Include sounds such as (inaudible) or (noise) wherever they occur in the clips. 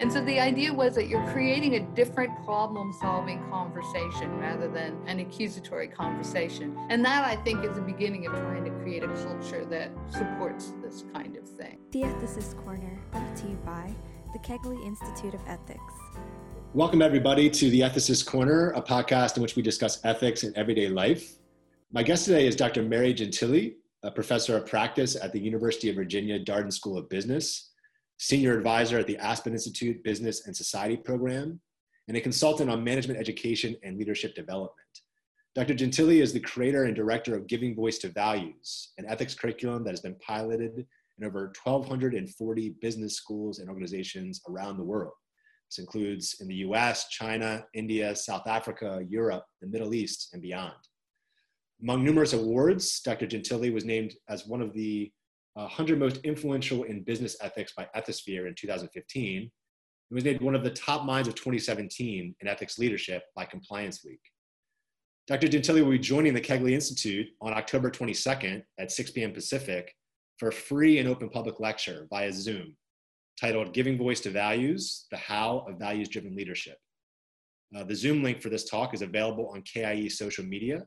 And so the idea was that you're creating a different problem solving conversation rather than an accusatory conversation. And that I think is the beginning of trying to create a culture that supports this kind of thing. The Ethicist Corner, brought to you by the Kegley Institute of Ethics. Welcome, everybody, to the Ethicist Corner, a podcast in which we discuss ethics in everyday life. My guest today is Dr. Mary Gentile, a professor of practice at the University of Virginia Darden School of Business senior advisor at the Aspen Institute Business and Society Program, and a consultant on management education and leadership development. Dr. Gentile is the creator and director of Giving Voice to Values, an ethics curriculum that has been piloted in over 1,240 business schools and organizations around the world. This includes in the US, China, India, South Africa, Europe, the Middle East, and beyond. Among numerous awards, Dr. Gentile was named as one of the 100 Most Influential in Business Ethics by Ethisphere in 2015. and was named one of the top minds of 2017 in ethics leadership by Compliance Week. Dr. Gentile will be joining the Kegley Institute on October 22nd at 6 p.m. Pacific for a free and open public lecture via Zoom titled Giving Voice to Values The How of Values Driven Leadership. Uh, the Zoom link for this talk is available on KIE social media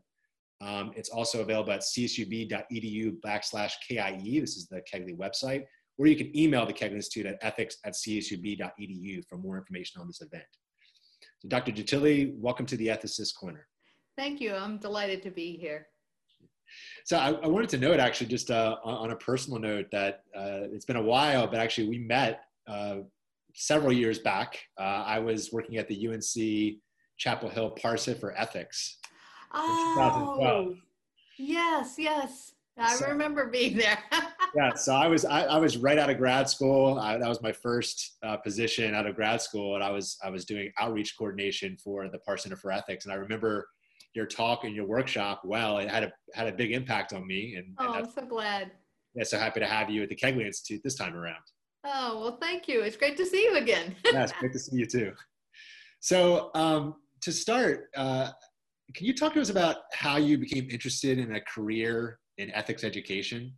um, it's also available at csub.edu backslash KIE. This is the Kegley website. Or you can email the Kegley Institute at ethics at csub.edu for more information on this event. So Dr. Gentile, welcome to the Ethicist Corner. Thank you. I'm delighted to be here. So I, I wanted to note actually just uh, on, on, a personal note that uh, it's been a while, but actually we met uh, several years back. Uh, I was working at the UNC Chapel Hill Parr Center for Ethics Oh, yes, yes. I so, remember being there. (laughs) yeah, so I was I, I, was right out of grad school. I, that was my first uh, position out of grad school, and I was I was doing outreach coordination for the Parr Center for Ethics. And I remember your talk and your workshop. Well, it had a had a big impact on me. And, oh, and I'm so glad. Yeah, so happy to have you at the Kegley Institute this time around. Oh well, thank you. It's great to see you again. yeah, it's great to see you too. So um, to start, uh, can you talk to us about how you became interested in a career in ethics education?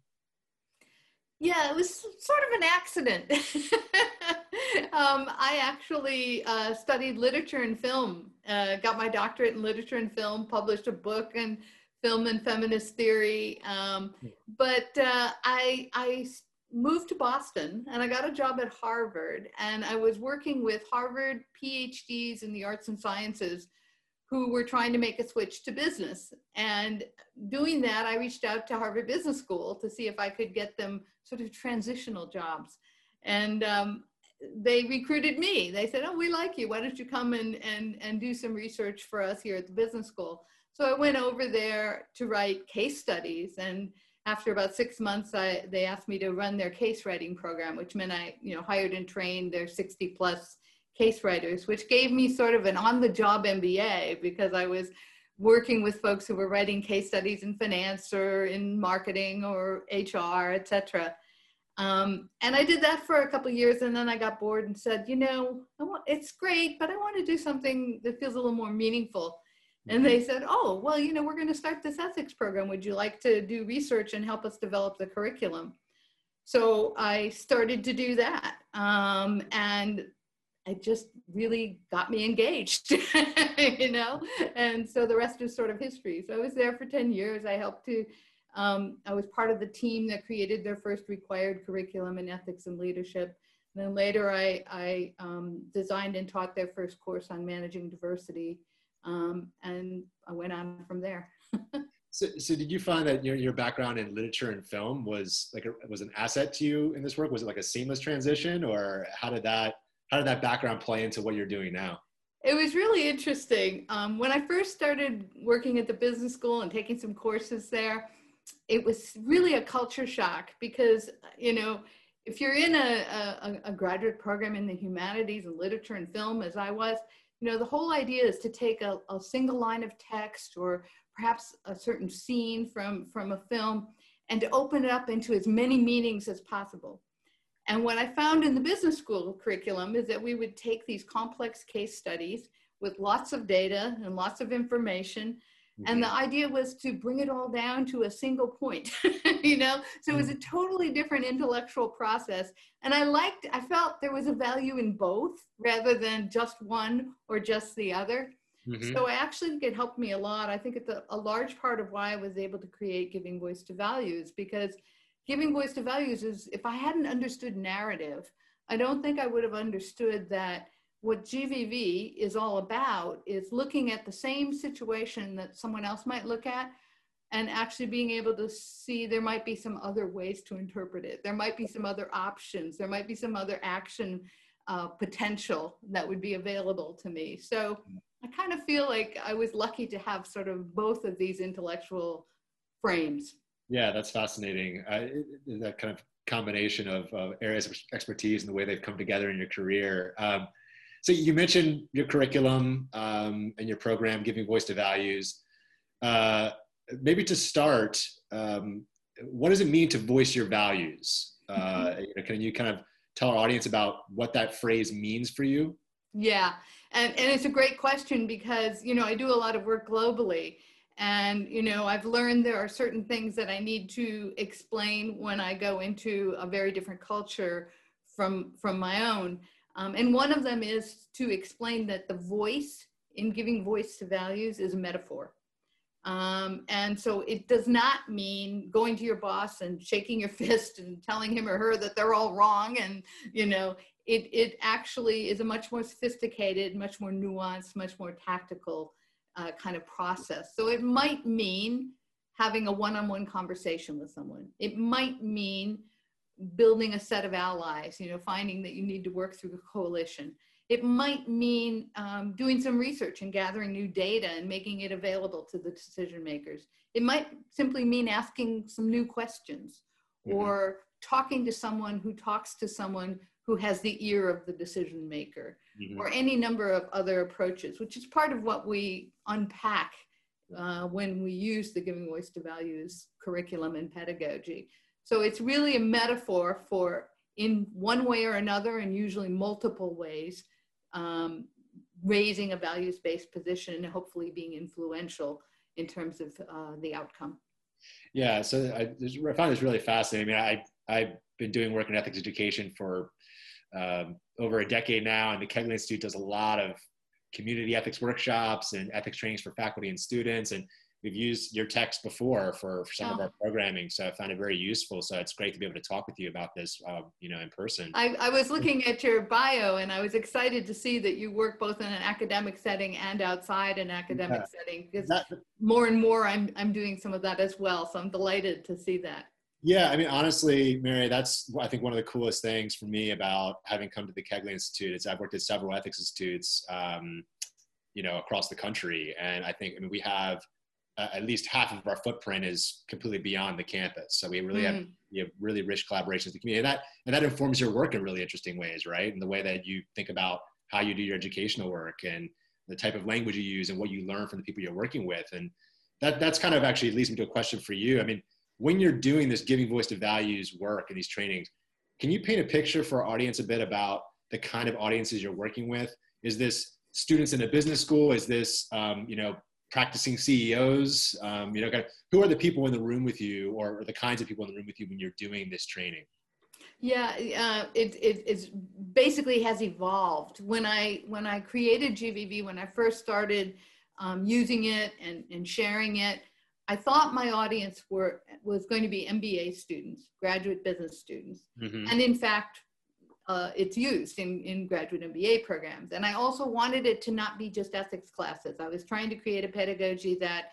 Yeah, it was sort of an accident. (laughs) um, I actually uh, studied literature and film, uh, got my doctorate in literature and film, published a book in film and feminist theory. Um, hmm. but uh, I, I moved to Boston and I got a job at Harvard, and I was working with Harvard PhDs in the arts and sciences who were trying to make a switch to business. And doing that, I reached out to Harvard Business School to see if I could get them sort of transitional jobs. And um, they recruited me. They said, Oh, we like you. Why don't you come and, and, and do some research for us here at the business school? So I went over there to write case studies. And after about six months, I, they asked me to run their case writing program, which meant I you know, hired and trained their 60 plus case writers, which gave me sort of an on the job MBA because I was working with folks who were writing case studies in finance or in marketing or HR, etc. Um, and I did that for a couple years, and then I got bored and said, you know, want, it's great, but I want to do something that feels a little more meaningful. And they said, oh, well, you know, we're going to start this ethics program. Would you like to do research and help us develop the curriculum? So I started to do that. Um, and it just really got me engaged, (laughs) you know? And so the rest is sort of history. So I was there for 10 years. I helped to, um, I was part of the team that created their first required curriculum in ethics and leadership. And then later I, I um, designed and taught their first course on managing diversity. Um, and I went on from there. (laughs) so, so did you find that your, your background in literature and film was like a, was an asset to you in this work? Was it like a seamless transition or how did that how did that background play into what you're doing now? It was really interesting. Um, when I first started working at the business school and taking some courses there, it was really a culture shock because, you know, if you're in a, a, a graduate program in the humanities and literature and film, as I was, you know, the whole idea is to take a, a single line of text or perhaps a certain scene from, from a film and to open it up into as many meanings as possible. And what I found in the business school curriculum is that we would take these complex case studies with lots of data and lots of information, and the idea was to bring it all down to a single point (laughs) you know? So it was a totally different intellectual process. And i liked i felt there was a value in both rather than just one or just the other. Mm-hmm. so i actually think it helped me a lot. I think it's a, a large part of why i was able to create giving voice to values because giving voice to values is if i hadn't understood narrative i don't think i would have understood that what GVV is all about is looking at the same situation that someone else might look at and actually being able to see there might be some other ways to interpret it. There might be some other options. There might be some other action uh, potential that would be available to me. So I kind of feel like I was lucky to have sort of both of these intellectual frames. Yeah, that's fascinating. Uh, that kind of combination of, of, areas of expertise and the way they've come together in your career. Um, so you mentioned your curriculum um, and your program, giving voice to values. Uh, maybe to start, um, what does it mean to voice your values? Uh, mm-hmm. can you kind of tell our audience about what that phrase means for you? Yeah, and, and it's a great question because, you know, I do a lot of work globally. And, you know, I've learned there are certain things that I need to explain when I go into a very different culture from, from my own. Um, and one of them is to explain that the voice in giving voice to values is a metaphor. Um, and so it does not mean going to your boss and shaking your (laughs) fist and telling him or her that they're all wrong. And, you know, it, it actually is a much more sophisticated, much more nuanced, much more tactical uh, kind of process. So it might mean having a one on one conversation with someone. It might mean building a set of allies, you know, finding that you need to work through a coalition. It might mean um, doing some research and gathering new data and making it available to the decision makers. It might simply mean asking some new questions mm-hmm. or talking to someone who talks to someone who has the ear of the decision maker mm-hmm. or any number of other approaches, which is part of what we unpack uh, when we use the Giving Voice to Values curriculum and pedagogy. So it's really a metaphor for, in one way or another, and usually multiple ways, um, raising a values based position and hopefully being influential in terms of uh, the outcome. Yeah, so I, I found this really fascinating. I mean, I, I've been doing work in ethics education for um, over a decade now, and the Kegley Institute does a lot of community ethics workshops and ethics trainings for faculty and students. And we've used your text before for, for some oh. of our programming so i found it very useful so it's great to be able to talk with you about this uh, you know in person I, I was looking at your bio and i was excited to see that you work both in an academic setting and outside an academic yeah. setting because that, more and more I'm, I'm doing some of that as well so i'm delighted to see that yeah, I mean, honestly, Mary, that's I think one of the coolest things for me about having come to the Kegley Institute is I've worked at several ethics institutes, um, you know, across the country, and I think I mean we have uh, at least half of our footprint is completely beyond the campus. So we really mm. have have really rich collaborations with the community, and that and that informs your work in really interesting ways, right? And the way that you think about how you do your educational work and the type of language you use and what you learn from the people you're working with, and that that's kind of actually leads me to a question for you. I mean, when you're doing this giving voice to values work and these trainings, can you paint a picture for our audience a bit about the kind of audiences you're working with? Is this students in a business school? Is this um, you know practicing CEOs? Um, you know, kind of, who are the people in the room with you, or, or, the kinds of people in the room with you when you're doing this training? Yeah, uh, it, it it's basically has evolved. When I when I created GVV, when I first started um, using it and, and sharing it, I thought my audience were was going to be MBA students, graduate business students, mm-hmm. and in fact, uh, it's used in, in graduate MBA programs. And I also wanted it to not be just ethics classes. I was trying to create a pedagogy that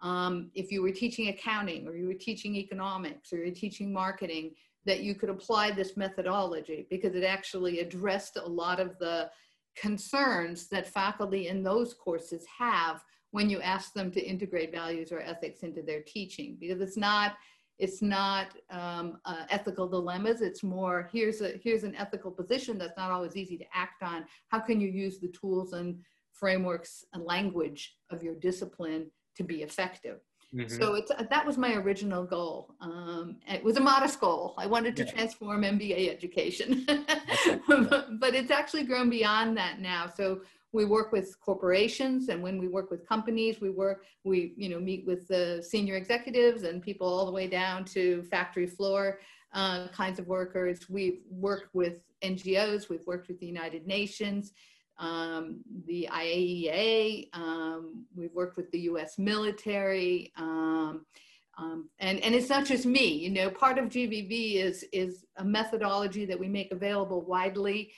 um, if you were teaching accounting or you were teaching economics or you're teaching marketing, that you could apply this methodology because it actually addressed a lot of the concerns that faculty in those courses have when you ask them to integrate values or ethics into their teaching because it's not it's not um, uh, ethical dilemmas. It's more here's a here's an ethical position that's not always easy to act on. How can you use the tools and frameworks and language of your discipline to be effective? Mm-hmm. so it's that was my original goal. Um, it was a modest goal. I wanted to yeah. transform mba education. (laughs) But it's actually grown beyond that now. So we work with corporations and when we work with companies we work we you know meet with the senior executives and people all the way down to factory floor uh, kinds of workers. We've worked with ngos we've worked with the united nations um, the iaea um, we've worked with the us military um, um, and, and it's not just me, you know, part of GVV is, is a methodology that we make available widely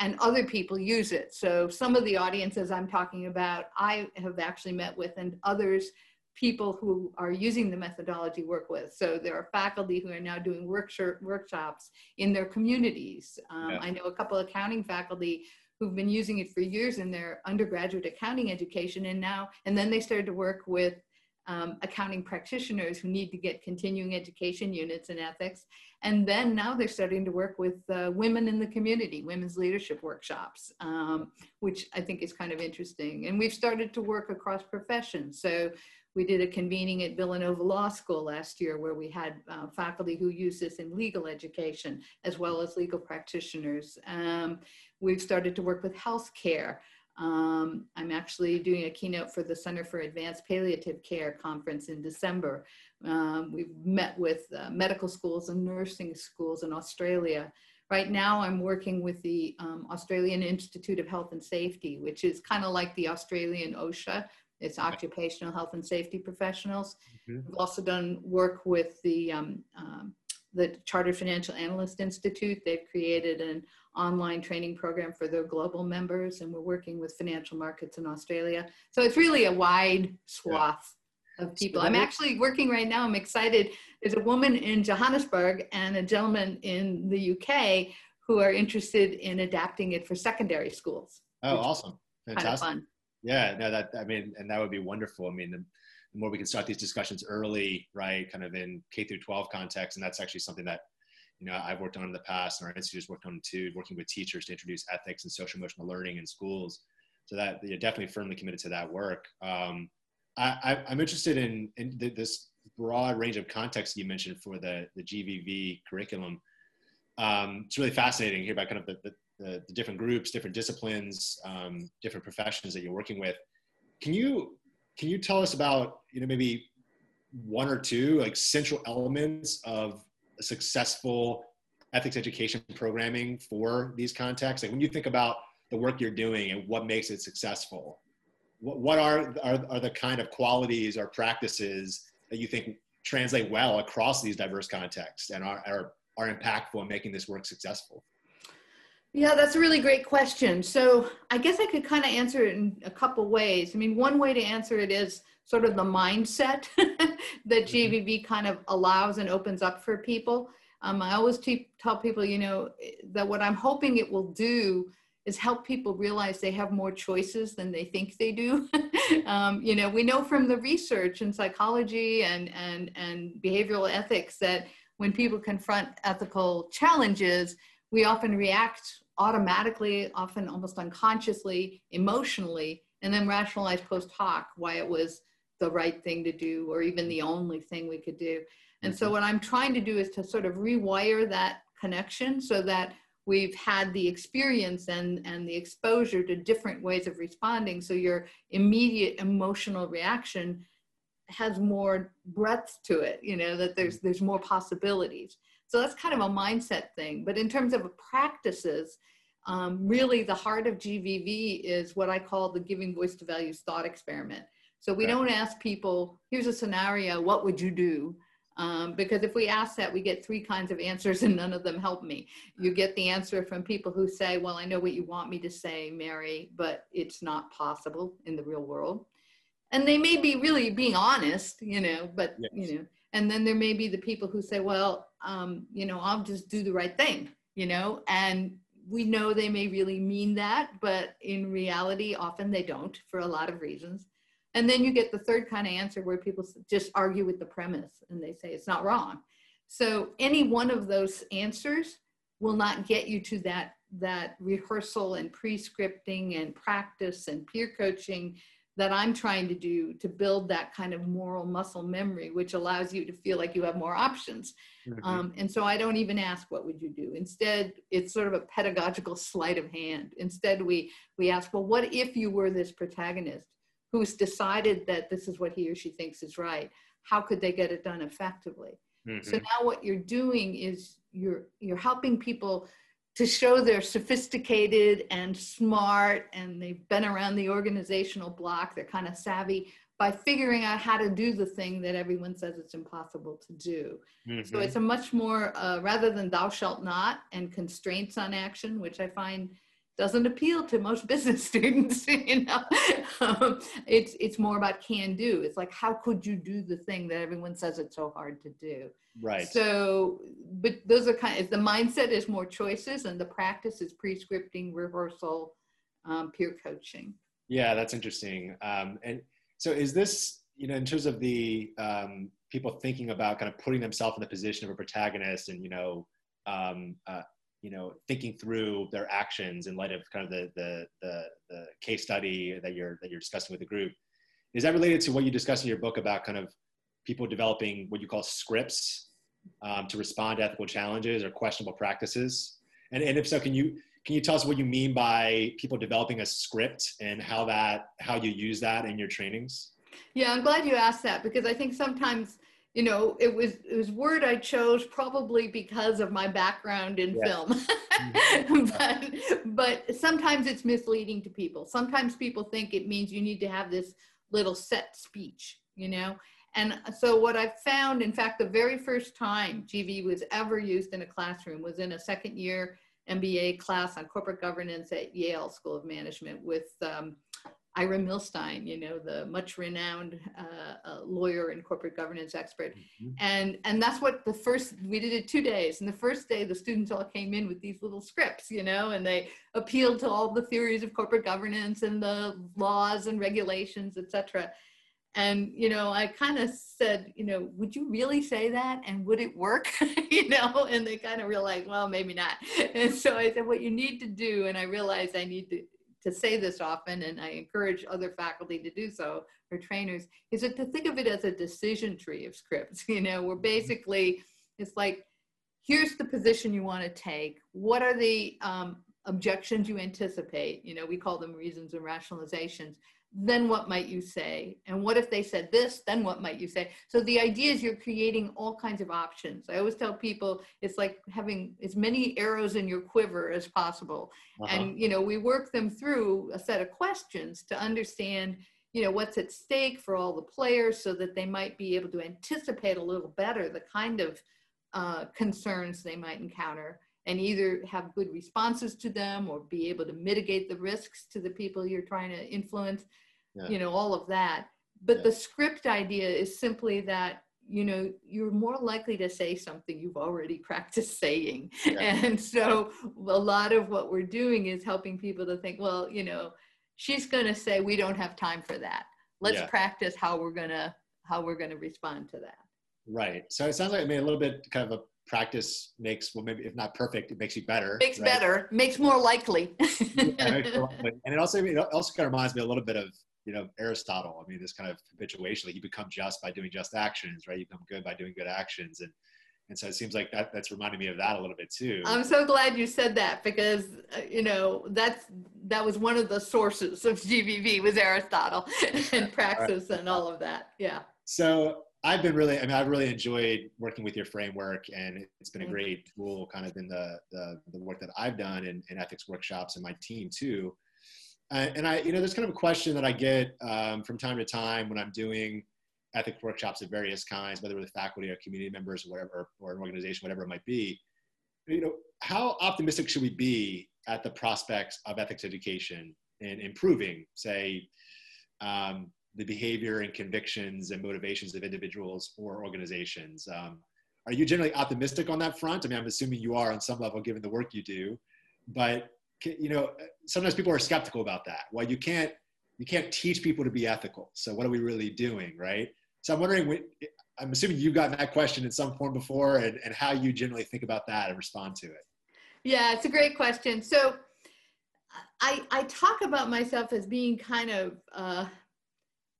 and other people use it. So some of the audiences I'm talking about, I have actually met with and others, people who are using the methodology work with. So there are faculty who are now doing workshops in their communities. Um, yeah. I know a couple of accounting faculty who've been using it for years in their undergraduate accounting education and now, and then they started to work with um, accounting practitioners who need to get continuing education units in ethics. And then now they're starting to work with uh, women in the community, women's leadership workshops, um, which I think is kind of interesting. And we've started to work across professions. So we did a convening at Villanova Law School last year where we had uh, faculty who use this in legal education as well as legal practitioners. Um, we've started to work with healthcare. Um, I'm actually doing a keynote for the Center for Advanced Palliative Care conference in December. Um, we've met with uh, medical schools and nursing schools in Australia. Right now, I'm working with the um, Australian Institute of Health and Safety, which is kind of like the Australian OSHA. It's occupational health and safety professionals. Mm-hmm. We've also done work with the um, um, the Chartered Financial Analyst Institute. They've created an online training program for their global members, and we're working with financial markets in Australia. So it's really a wide swath yeah. of people. I'm actually working right now. I'm excited. There's a woman in Johannesburg and a gentleman in the UK who are interested in adapting it for secondary schools. Oh, awesome! Fantastic. Kind of yeah, no, that I mean, and that would be wonderful. I mean, the, the more we can start these discussions early, right, kind of in K through 12 context, and that's actually something that you know I've worked on in the past, and our institute has worked on too, working with teachers to introduce ethics and social emotional learning in schools. So that you're definitely firmly committed to that work. Um, I, am interested in, in the, this broad range of context you mentioned for the, the GVV curriculum. Um, it's really fascinating here about kind of the, the, the different groups, different disciplines, um, different professions that you're working with. Can you can you tell us about you know maybe one or two like central elements of a successful ethics education programming for these contexts? Like when you think about the work you're doing and what makes it successful, what, what are, are, are the kind of qualities or practices that you think translate well across these diverse contexts and are, are, are impactful in making this work successful? Yeah, that's a really great question. So I guess I could kind of answer it in a couple ways. I mean, one way to answer it is sort of the mindset (laughs) that mm-hmm. Kind of allows and opens up for people. Um, I always te- tell people, you know, that what I'm hoping it will do is help people realize they have more choices than they think they do. (laughs) um, you know, we know from the research in psychology and, and, and behavioral ethics that when people confront ethical challenges, we often react automatically, often almost unconsciously, emotionally, and then rationalize post hoc why it was the right thing to do or even the only thing we could do. And so, mm-hmm. what I'm trying to do is to sort of rewire that connection so that we've had the experience and, and the exposure to different ways of responding. So, your immediate emotional reaction has more breadth to it, you know, that there's, mm-hmm. there's more possibilities. So that's kind of a mindset thing. But in terms of practices, um, really the heart of GVV is what I call the giving voice to values thought experiment. So we don't ask people, here's a scenario, what would you do? Um, because if we ask that, we get three kinds of answers and none of them help me. You get the answer from people who say, well, I know what you want me to say, Mary, but it's not possible in the real world. And they may be really being honest, you know, but, yes. you know, and then there may be the people who say well um, you know i'll just do the right thing you know? And we know they may really mean that but in reality often they don't for a lot of reasons. And then you get the third kind of answer where people just argue with the premise and they say it's not wrong. So any one of those answers will not get you to that that rehearsal and pre-scripting and practice and peer coaching that I'm trying to do to build that kind of moral muscle memory, which allows you to feel like you have more options. Mm-hmm. Um, and so I don't even ask, what would you do? Instead, it's sort of a pedagogical sleight of hand. Instead, we, we ask, well, what if you were this protagonist who's decided that this is what he or she thinks is right? How could they get it done effectively? Mm-hmm. So now what you're doing is you're, you're helping people to show they're sophisticated and smart and they've been around the organizational block, they're kind of savvy by figuring out how to do the thing that everyone says it's impossible to do. Mm-hmm. So it's a much more, uh, rather than thou shalt not and constraints on action, which I find doesn't appeal to most (laughs) business students (laughs) you know? Um, it's it's more about can do. It's like how could you do the thing that everyone says it's so hard to do? Right. So but those are kind of the mindset is more choices and the practice is pre-scripting rehearsal um, peer coaching. Yeah that's interesting. Um, and so is this you know in terms of the um, people thinking about kind of putting themselves in the position of a protagonist and you know um, uh, you know thinking through their actions in light of kind of the, the the the, case study that you're that you're discussing with the group. Is that related to what you discussed in your book about kind of people developing what you call scripts um, to respond to ethical challenges or questionable practices? And, and if so can you can you tell us what you mean by people developing a script and how that how you use that in your trainings? Yeah i'm glad you asked that because i think sometimes you know, it was it was word I chose probably because of my background in yes. film. Mm-hmm. (laughs) but but sometimes it's misleading to people. Sometimes people think it means you need to have this little set speech, you know. And so what I found, in fact, the very first time GV was ever used in a classroom was in a second year MBA class on corporate governance at Yale School of Management with um, Ira Milstein, you know, the much renowned uh, uh, lawyer and corporate governance expert. Mm-hmm. And, and that's what the first, we did it two days. And the first day, the students all came in with these little scripts, you know, and they appealed to all the theories of corporate governance and the laws and regulations, et cetera. And, you know, I kind of said, you know, would you really say that? And would it work? (laughs) you know, and they kind of realized, well, maybe not. (laughs) And so I said, what you need to do, and I realized I need to to say this often, and I encourage other faculty to do so, or trainers, is it to think of it as a decision tree of scripts. (laughs) You know, where mm-hmm. basically it's like, here's the position you want to take. What are the um, objections you anticipate? You know, we call them reasons and rationalizations then what might you say? And what if they said this, then what might you say? So the idea is you're creating all kinds of options. I always tell people it's like having as many arrows in your quiver as possible. Uh-huh. And, you know, we work them through a set of questions to understand, you know, what's at stake for all the players so that they might be able to anticipate a little better the kind of uh, concerns they might encounter and either have good responses to them or be able to mitigate the risks to the people you're trying to influence yeah. you know all of that but yeah. the script idea is simply that you know you're more likely to say something you've already (laughs) practiced saying yeah. and so a lot of what we're doing is helping people to think well you know she's going to say we don't have time for that let's practice how we're going to how we're going to respond to that right so it sounds like i mean a little bit kind of a practice makes well maybe if not perfect it makes you better makes right? better makes more likely. (laughs) Yeah, and it also it also kind of reminds me a little bit of you know aristotle. I mean this kind of habituation that you become just by doing just actions right? You become good by doing good actions. And and so it seems like that that's reminding me of that a little bit too. I'm so glad you said that because uh, you know that's that was one of the sources of gvv was aristotle (laughs) and praxis right. and all of that. Yeah. So I've been really, I mean, I've really enjoyed working with your framework and it's been a great tool kind of in the, the, the work that I've done in, in ethics workshops and my team too. Uh, and I, you know, there's kind of a question that I get um, from time to time when I'm doing ethics workshops of various kinds, whether with faculty or community members or whatever, or an organization, whatever it might be. You know, how optimistic should we be at the prospects of ethics education and improving, say, um, the behavior and convictions and motivations of individuals or organizations. Um, are you generally optimistic on that front? I mean, I'm assuming you are on some level, given the work you do. But you know, sometimes people are skeptical about that. Well, you can't you can't teach people to be ethical. So what are we really doing, right? So I'm wondering. I'm assuming you've gotten that question in some form before, and, and how you generally think about that and respond to it. Yeah, it's a great question. So I I talk about myself as being kind of uh,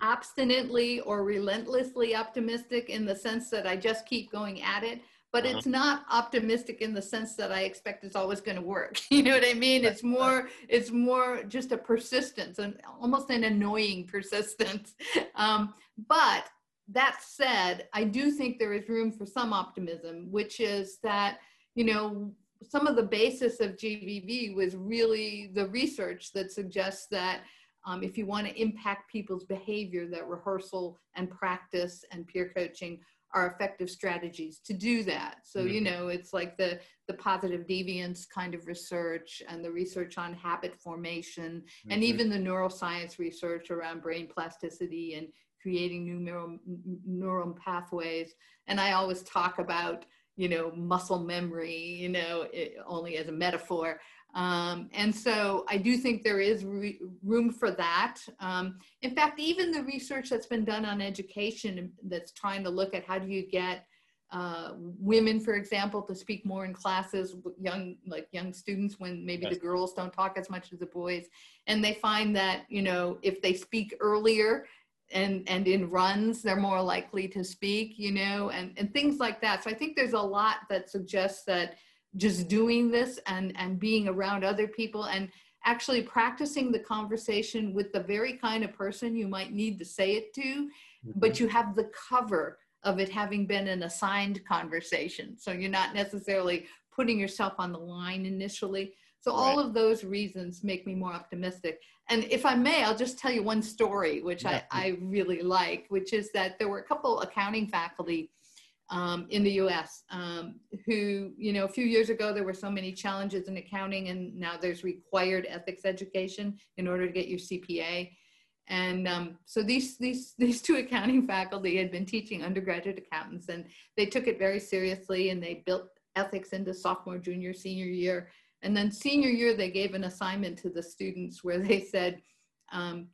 obstinately or relentlessly optimistic in the sense that I just keep going at it, but uh-huh. it's not optimistic in the sense that I expect it's always going to work. (laughs) You know what I mean? It's more, it's more just a persistence and almost an annoying persistence. (laughs) Um, but that said, I do think there is room for some optimism, which is that, you know, some of the basis of GVV was really the research that suggests that um, if you want to impact people's behavior, that rehearsal and practice and peer coaching are effective strategies to do that. So, mm-hmm. you know, it's like the, the positive deviance kind of research and the research on habit formation mm-hmm. and even the neuroscience research around brain plasticity and creating new neural, neural pathways. And I always talk about, you know, muscle memory, you know, it, only as a metaphor. Um, and so I do think there is room for that. Um, in fact, even the research that's been done on education that's trying to look at how do you get uh, women, for example, to speak more in classes, young like young students, when maybe yes. the girls don't talk as much as the boys, and they find that you know if they speak earlier, and and in runs they're more likely to speak you know and and things like that so i think there's a lot that suggests that just doing this and and being around other people and actually practicing the conversation with the very kind of person you might need to say it to mm-hmm. but you have the cover of it having been an assigned conversation so you're not necessarily putting yourself on the line initially so all right. of those reasons make me more optimistic. And if I may, I'll just tell you one story, which yeah. I, I really like, which is that there were a couple accounting faculty um, in the US um, who, you know, a few years ago, there were so many challenges in accounting and now there's required ethics education in order to get your CPA. And um, so these, these, (laughs) these two accounting faculty had been teaching undergraduate accountants and they took it very seriously and they built ethics into sophomore, junior, senior year and then senior year, they gave an assignment to the students where they said, um,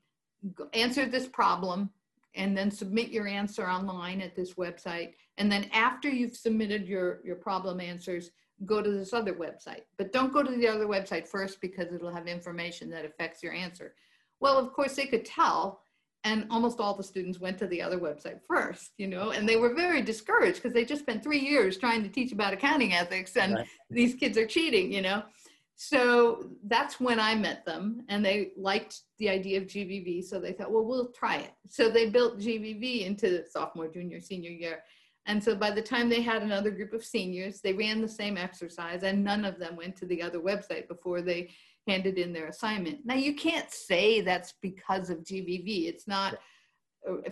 answer this problem and then submit your answer online at this website. And then after you've submitted your, your problem answers, go to this other website. But don't go to the other website first because it'll have information that affects your answer. Well, of course, they could tell and almost all the students went to the other website first you know and they were very discouraged because they just spent three years trying to teach about accounting ethics and right. these kids are cheating you know so that's when i met them and they liked the idea of gvv so they thought well we'll try it so they built gvv into sophomore junior senior year and so by the time they had another group of seniors they ran the same exercise and none of them went to the other website before they handed in their assignment. Now, you can't say that's because of GVV. It's not,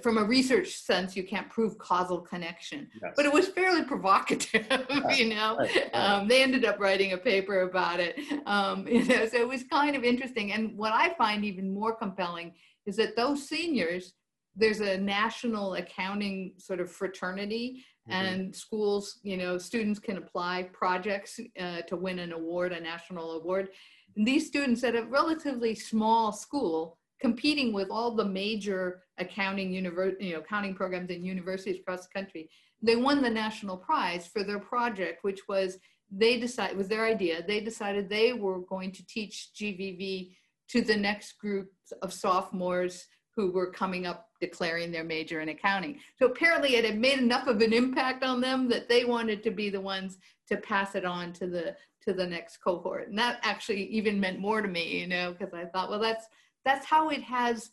from a research sense, you can't prove causal connection. Yes. But it was fairly provocative, (laughs) right. you know. Right. Right. Um, they ended up writing a paper about it. Um, (laughs) you know, so it was kind of interesting. And what I find even more compelling is that those seniors, there's a national accounting sort of fraternity Mm-hmm. and schools you know students can apply projects uh, to win an award a national award these students at a relatively small school competing with all the major accounting univer- you know, accounting programs in universities across the country they won the national prize for their project which was they decided was their idea they decided they were going to teach gvv to the next group of sophomores who were coming up declaring their major in accounting. So apparently it had made enough of an impact on them that they wanted to be the ones to pass it on to the to the next cohort. And that actually even meant more to me, you know, because I thought, well, that's that's how it has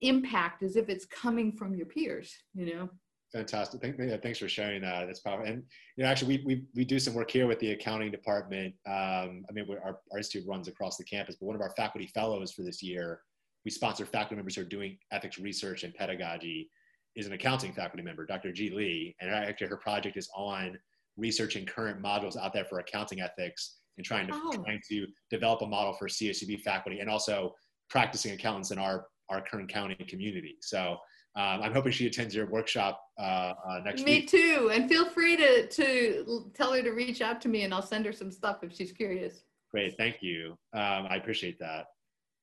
impact as if it's coming from your peers, you know. Fantastic. Thank, yeah, thanks for sharing that. That's powerful. And you know, actually, we, we, we do some work here with the accounting department. Um, I mean, our, our institute runs across the campus, but one of our faculty fellows for this year, we sponsor faculty members who are doing ethics research and pedagogy, is an accounting faculty member, Dr. G. Lee. And actually, her project is on researching current modules out there for accounting ethics and trying to oh. trying to develop a model for CSUB faculty and also practicing accountants in our our Kern County community. So um, I'm hoping she attends your workshop uh, uh, next me week. Me too. And feel free to to tell her to reach out to me, and I'll send her some stuff if she's curious. Great, thank you. Um, I appreciate that.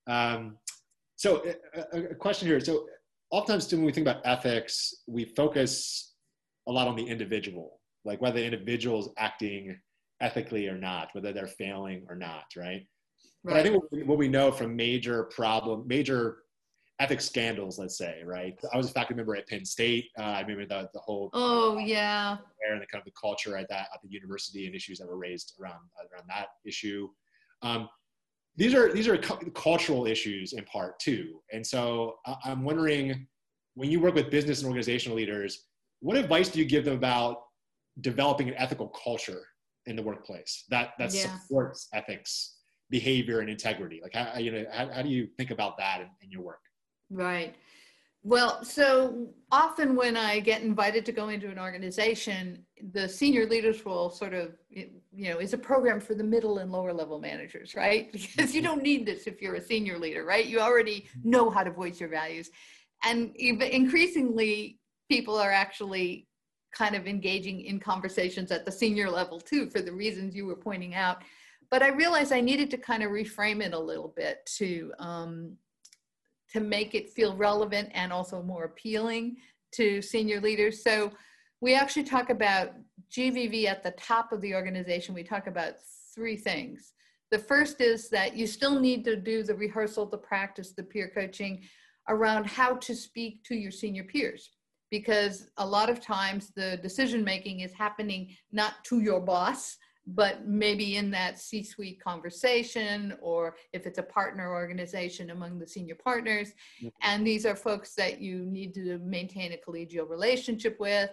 Um, so, a, a question here. So, oftentimes when we think about ethics, we focus a lot on the individual like whether the individual is acting ethically or not, whether they're failing or not, right? Right. But I think what we know from major problem, major ethics scandals, let's say, right? I was a faculty member at Penn State. Uh, I remember the, the whole oh yeah and the kind of the culture at that at the university and issues that were raised around around that issue. Um, these are these are cu- cultural issues in part too, and so I, I'm wondering when you work with business and organizational leaders, what advice do you give them about developing an ethical culture in the workplace that that Yeah. supports ethics, behavior, and integrity? Like how you know how, how do you think about that in, in your work? Right. Well, so often when I get invited to go into an organization, the senior leaders will sort of, you know, is a program for the middle and lower level managers, right? (laughs) Because you don't need this if you're a senior leader, right? You already mm-hmm. know how to voice your values. And increasingly, people are actually kind of engaging in conversations at the senior level too, for the reasons you were pointing out. But I realized I needed to kind of reframe it a little bit to, um, to make it feel relevant and also more appealing to senior leaders. So we actually talk about GVV at the top of the organization. We talk about three things. The first is that you still need to do the rehearsal, the practice, the peer coaching around how to speak to your senior peers. Because a lot of times the decision making is happening not to your boss, but maybe in that C suite conversation, or if it's a partner organization among the senior partners. And these are folks that you need to maintain a collegial relationship with.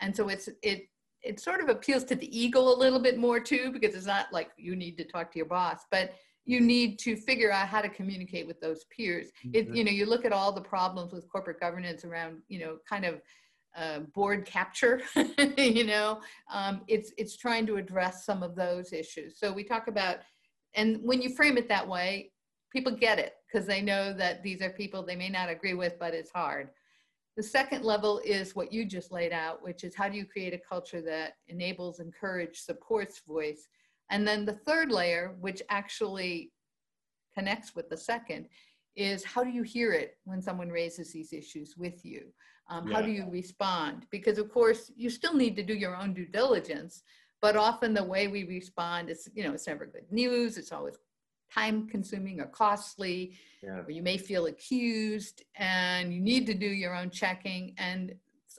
And so it's, it, it sort of appeals to the ego a little bit more too, because it's not like you need to talk to your boss, but you need to figure out how to communicate with those peers. It, Mhm. you know, you look at all the problems with corporate governance around, you know, kind of uh, board capture, (laughs) you know, um, it's it's trying to address some of those issues. So we talk about, and when you frame it that way, people get it because they know that these are people they may not agree with, but it's hard. The second level is what you just laid out, which is how do you create a culture that enables, encourages, supports voice. And then the third layer, which actually connects with the second, is how do you hear it when someone raises these issues with you? Um, How do you respond? Because of course, you still need to do your own due diligence, but often the way we respond is, you know, it's never good news. It's always time consuming or costly Yeah. or you may feel accused and you need to do your own checking and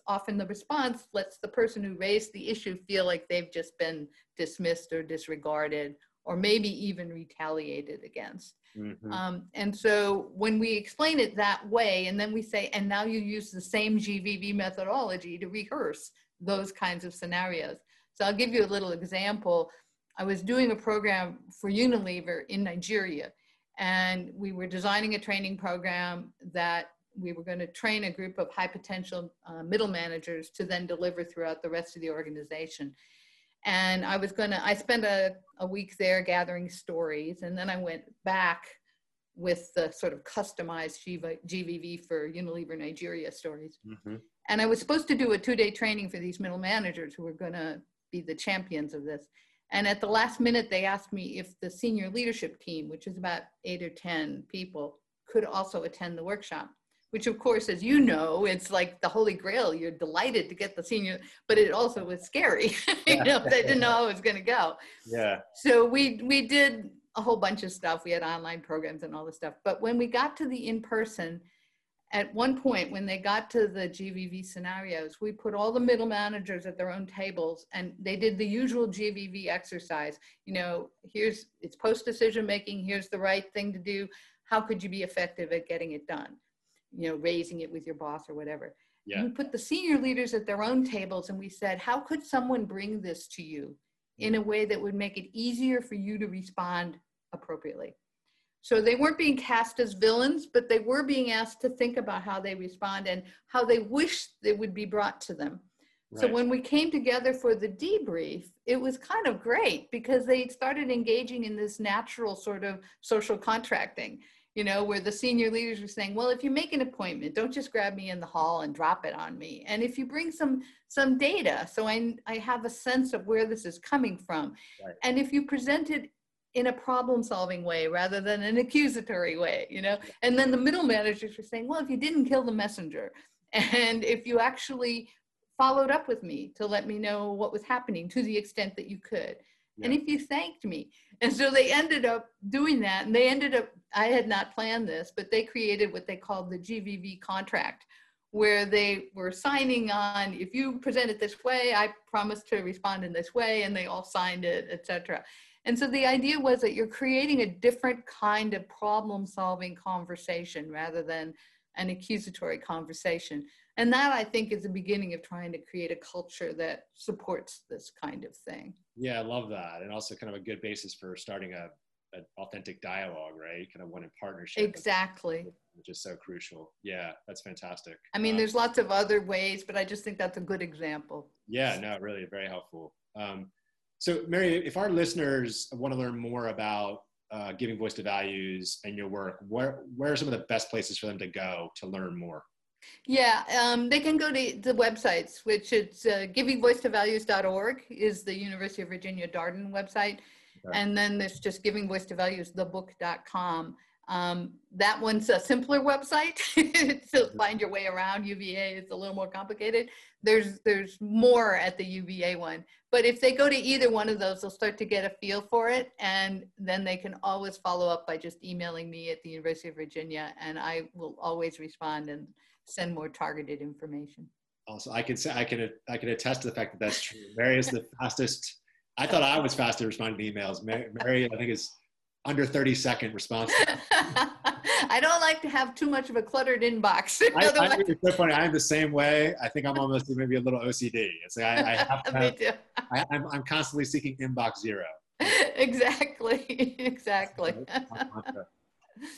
often the response lets the person who raised the issue feel like they've just been dismissed or disregarded or maybe even retaliated against. Mhm. um, and so when we explain it that way and then we say and now you use the same gvv methodology to rehearse those kinds of scenarios. So i'll give you a little example. I was doing a program for unilever in nigeria and we were designing a training program that we were going to train a group of high potential uh, middle managers to then deliver throughout the rest of the organization and i was going to i spent a, a week there gathering stories. And then i went back with the sort of customized gvv for unilever nigeria stories. Mhm. and i was supposed to do a two-day training for these middle managers who were going to be the champions of this. And at the last minute they asked me if the senior leadership team which is about eight or ten people could also attend the workshop which of course as you know it's like the holy grail. You're delighted to get the senior but it also was scary. (laughs) You know they didn't know how it was going to go. Yeah. so we we did a whole bunch of stuff. We had online programs and all this stuff. But when we got to the in person at one point when they got to the gvv scenarios we put all the middle managers at their own tables and they did the usual gvv exercise. You know here's it's post decision making. Here's the right thing to do. How could you be effective at getting it done you know raising it with your boss or whatever. Yeah. we put the senior leaders at their own tables and we said how could someone bring this to you in a way that would make it easier for you to respond appropriately? So they weren't being cast as villains but they were being asked to think about how they respond and how they wish it would be brought to them. Right. so when we came together for the debrief, it was kind of great because they started engaging in this natural sort of social contracting, you know, where the senior leaders were saying, well, if you make an appointment, don't just grab me in the hall and drop it on me. And if you bring some some data, so I I have a sense of where this is coming from. Right. And if you present it in a problem solving way rather than an accusatory way, you know, and then the middle managers were saying, well, if you didn't kill the messenger, (laughs) and if you actually followed up with me to let me know what was happening to the extent that you could and if you thanked me. And so they ended up doing that. And they ended up, I had not planned this, but they created what they called the GVV contract, where they were signing on if you present it this way i promise to respond in this way and they all signed it etc and so the idea was that you're creating a different kind of problem solving conversation rather than an accusatory conversation and that i think is the beginning of trying to create a culture that supports this kind of thing yeah i love that and also kind of a good basis for starting a an authentic dialogue, right? Kind of one in partnership. Exactly. Which is so crucial. Yeah, that's fantastic. I mean, um, there's lots of other ways, but I just think that's a good example. Yeah, no, really very helpful. Um, so, Mary, if our listeners want to learn more about uh, giving voice to values and your work, where where are some of the best places for them to go to learn more? Yeah, um, they can go to the websites, which is uh, givingvoicetovalues.org is the University of Virginia Darden website. And then there's just giving voice to values, thebook.com. Um, that one's a simpler website (laughs) to find your way around. UVA is a little more complicated. There's there's more at the UVA one, but if they go to either one of those, they'll start to get a feel for it, and then they can always follow up by just emailing me at the University of Virginia, and I will always respond and send more targeted information. Also, I can say I can I can attest to the fact that that's true. Mary is the fastest I thought I was fast at responding to emails. Mary, I think is under 30 second response. (laughs) I don't like to have too much of a cluttered inbox. (laughs) I, I think it's so funny. I'm the same way. I think I'm almost maybe a little OCD. It's like I, I (laughs) have to have, Me too. I, I'm, I'm constantly seeking inbox zero. exactly. Exactly.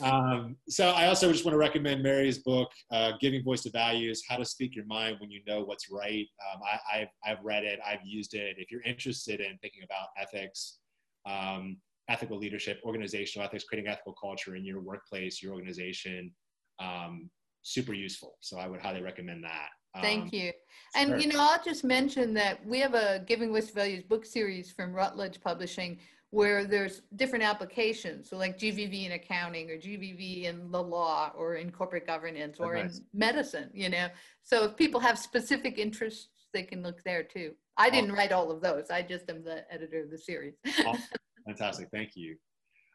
Um, so I also just want to recommend Mary's book, uh, Giving Voice to Values, How to Speak Your Mind When You Know What's Right. Um, I, have I've read it, I've used it. If you're interested in thinking about ethics, um, ethical leadership, organizational ethics, creating ethical culture in your workplace, your organization, um, super useful. So I would highly recommend that. Thank um, you. And, sure. you know, I'll just mention that we have a Giving Voice to Values book series from Routledge Publishing where there's different applications. So like GVV in accounting or GVV in the law or in corporate governance or in medicine, you know. So if people have specific interests, they can look there too. I didn't write all of those. I just am the editor of the series. (laughs) Fantastic. Thank you.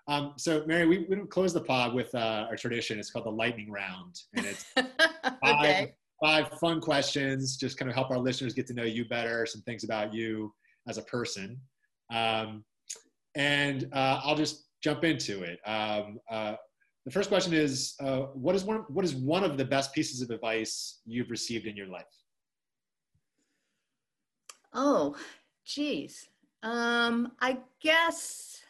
Um, so Mary, we, we don't close the pod with uh, our tradition. It's called the lightning round. And it's (laughs) five, okay. five fun questions, just kind of help our listeners get to know you better, some things about you as a person. Um, and uh, I'll just jump into it. Um, uh, the first question is, uh, what is one what is one of the best pieces of advice you've received in your life? Oh, geez. Um, I guess.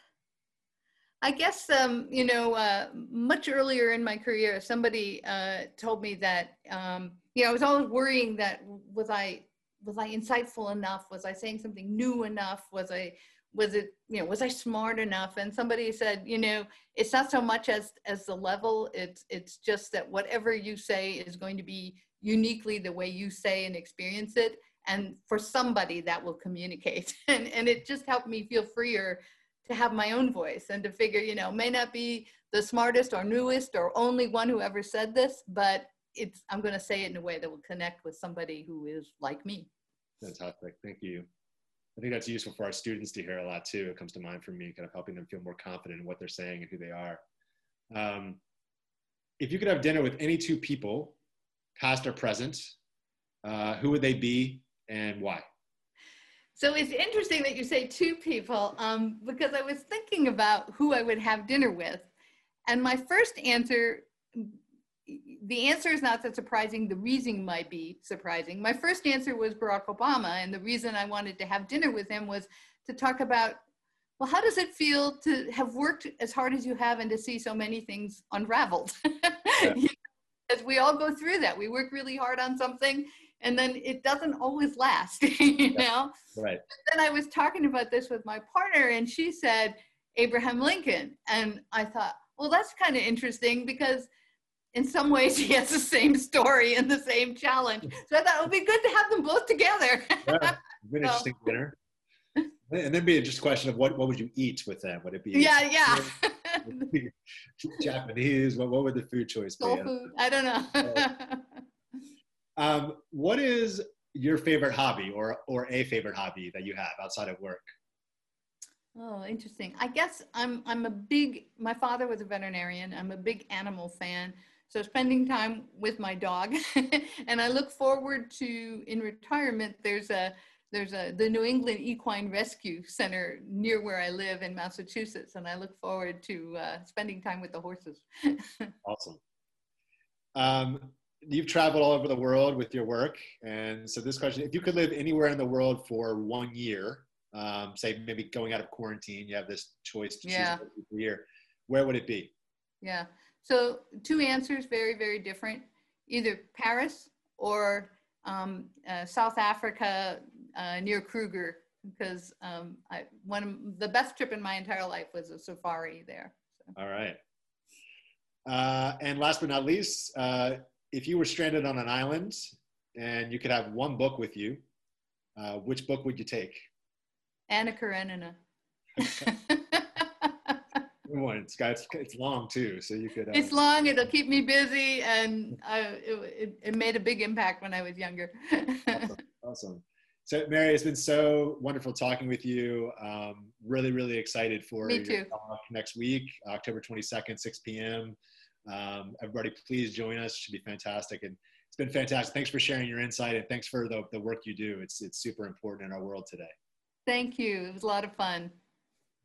I guess um, you know, uh, much earlier in my career, somebody uh, told me that um, you know I was always worrying that was I was I insightful enough? Was I saying something new enough? Was I was it you know was i smart enough? And somebody said you know it's not so much as as the level it's it's just that whatever you say is going to be uniquely the way you say and experience it. And for somebody that will communicate. (laughs) And and it just helped me feel freer to have my own voice and to figure you know may not be the smartest or newest or only one who ever said this but it's i'm going to say it in a way that will connect with somebody who is like me. Fantastic. Thank you I think that's useful for our students to hear a lot too. It comes to mind for me, kind of helping them feel more confident in what they're saying and who they are. Um, if you could have dinner with any two people, past or present, uh, who would they be and why? So it's interesting that you say two people um, because I was thinking about who I would have dinner with. And my first answer the answer is not that surprising. The reason might be surprising. My first answer was Barack Obama. And the reason I wanted to have dinner with him was to talk about well, how does it feel to have worked as hard as you have and to see so many things unraveled? (laughs) Yeah. as we all go through that, we work really hard on something and then it doesn't always last, (laughs) you know? Right. then I was talking about this with my partner and she said, Abraham Lincoln. And I thought, well, that's kind of interesting because in some ways (laughs) he has the same story and the same challenge. So I thought it would be good to have them both together. (laughs) yeah, an interesting so. dinner. And then be just a question of what, what would you eat with them? Would it be yeah, yeah. (laughs) Japanese? What, what would the food choice be? food. I don't know. um, what is your favorite hobby or or a favorite hobby that you have outside of work? Oh, interesting. I guess I'm I'm a big my father was a veterinarian. I'm a big animal fan. So spending time with my dog (laughs) and I look forward to in retirement there's a there's a the New England Equine Rescue Center near where I live in Massachusetts and I look forward to uh, spending time with the horses. (laughs) awesome. Um, you've traveled all over the world with your work and so this question if you could live anywhere in the world for one year um, say maybe going out of quarantine, you have this choice to yeah. choose a year, where would it be? Yeah. So two answers, very, very different. Either Paris or um, uh, South Africa uh, near Kruger, because um, I, one of the best trip in my entire life was a safari there. So. All right. Uh, and last but not least, uh, if you were stranded on an island and you could have one book with you, uh, which book would you take? Anna Karenina. (laughs) (laughs) one. It's got it's, it's, long too, so you could. Uh, it's long. It'll keep me busy, and I, it, it, it made a big impact when I was younger. (laughs) awesome. awesome. So, Mary, it's been so wonderful talking with you. Um, really, really excited for Me too. next week, October 22nd, 6 p.m. Um, everybody, please join us. It should be fantastic. And it's been fantastic. Thanks for sharing your insight and thanks for the, the work you do. It's, it's super important in our world today. Thank you. It was a lot of fun.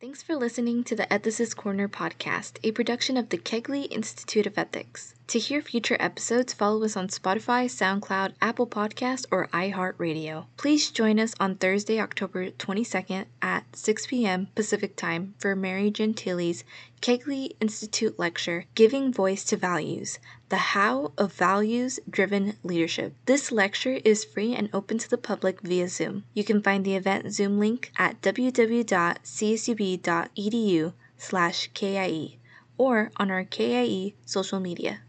Thanks for listening to the Ethicist Corner podcast, a production of the Kegley Institute of Ethics. To hear future episodes, follow us on Spotify, SoundCloud, Apple Podcast, or iHeartRadio. Please join us on Thursday, October 22nd at 6 p.m. Pacific Time for Mary Gentile's Kegley Institute lecture, Giving Voice to Values The How of Values Driven Leadership. This lecture is free and open to the public via Zoom. You can find the event Zoom link at www.csub.edu slash KIE or on our KIE social media.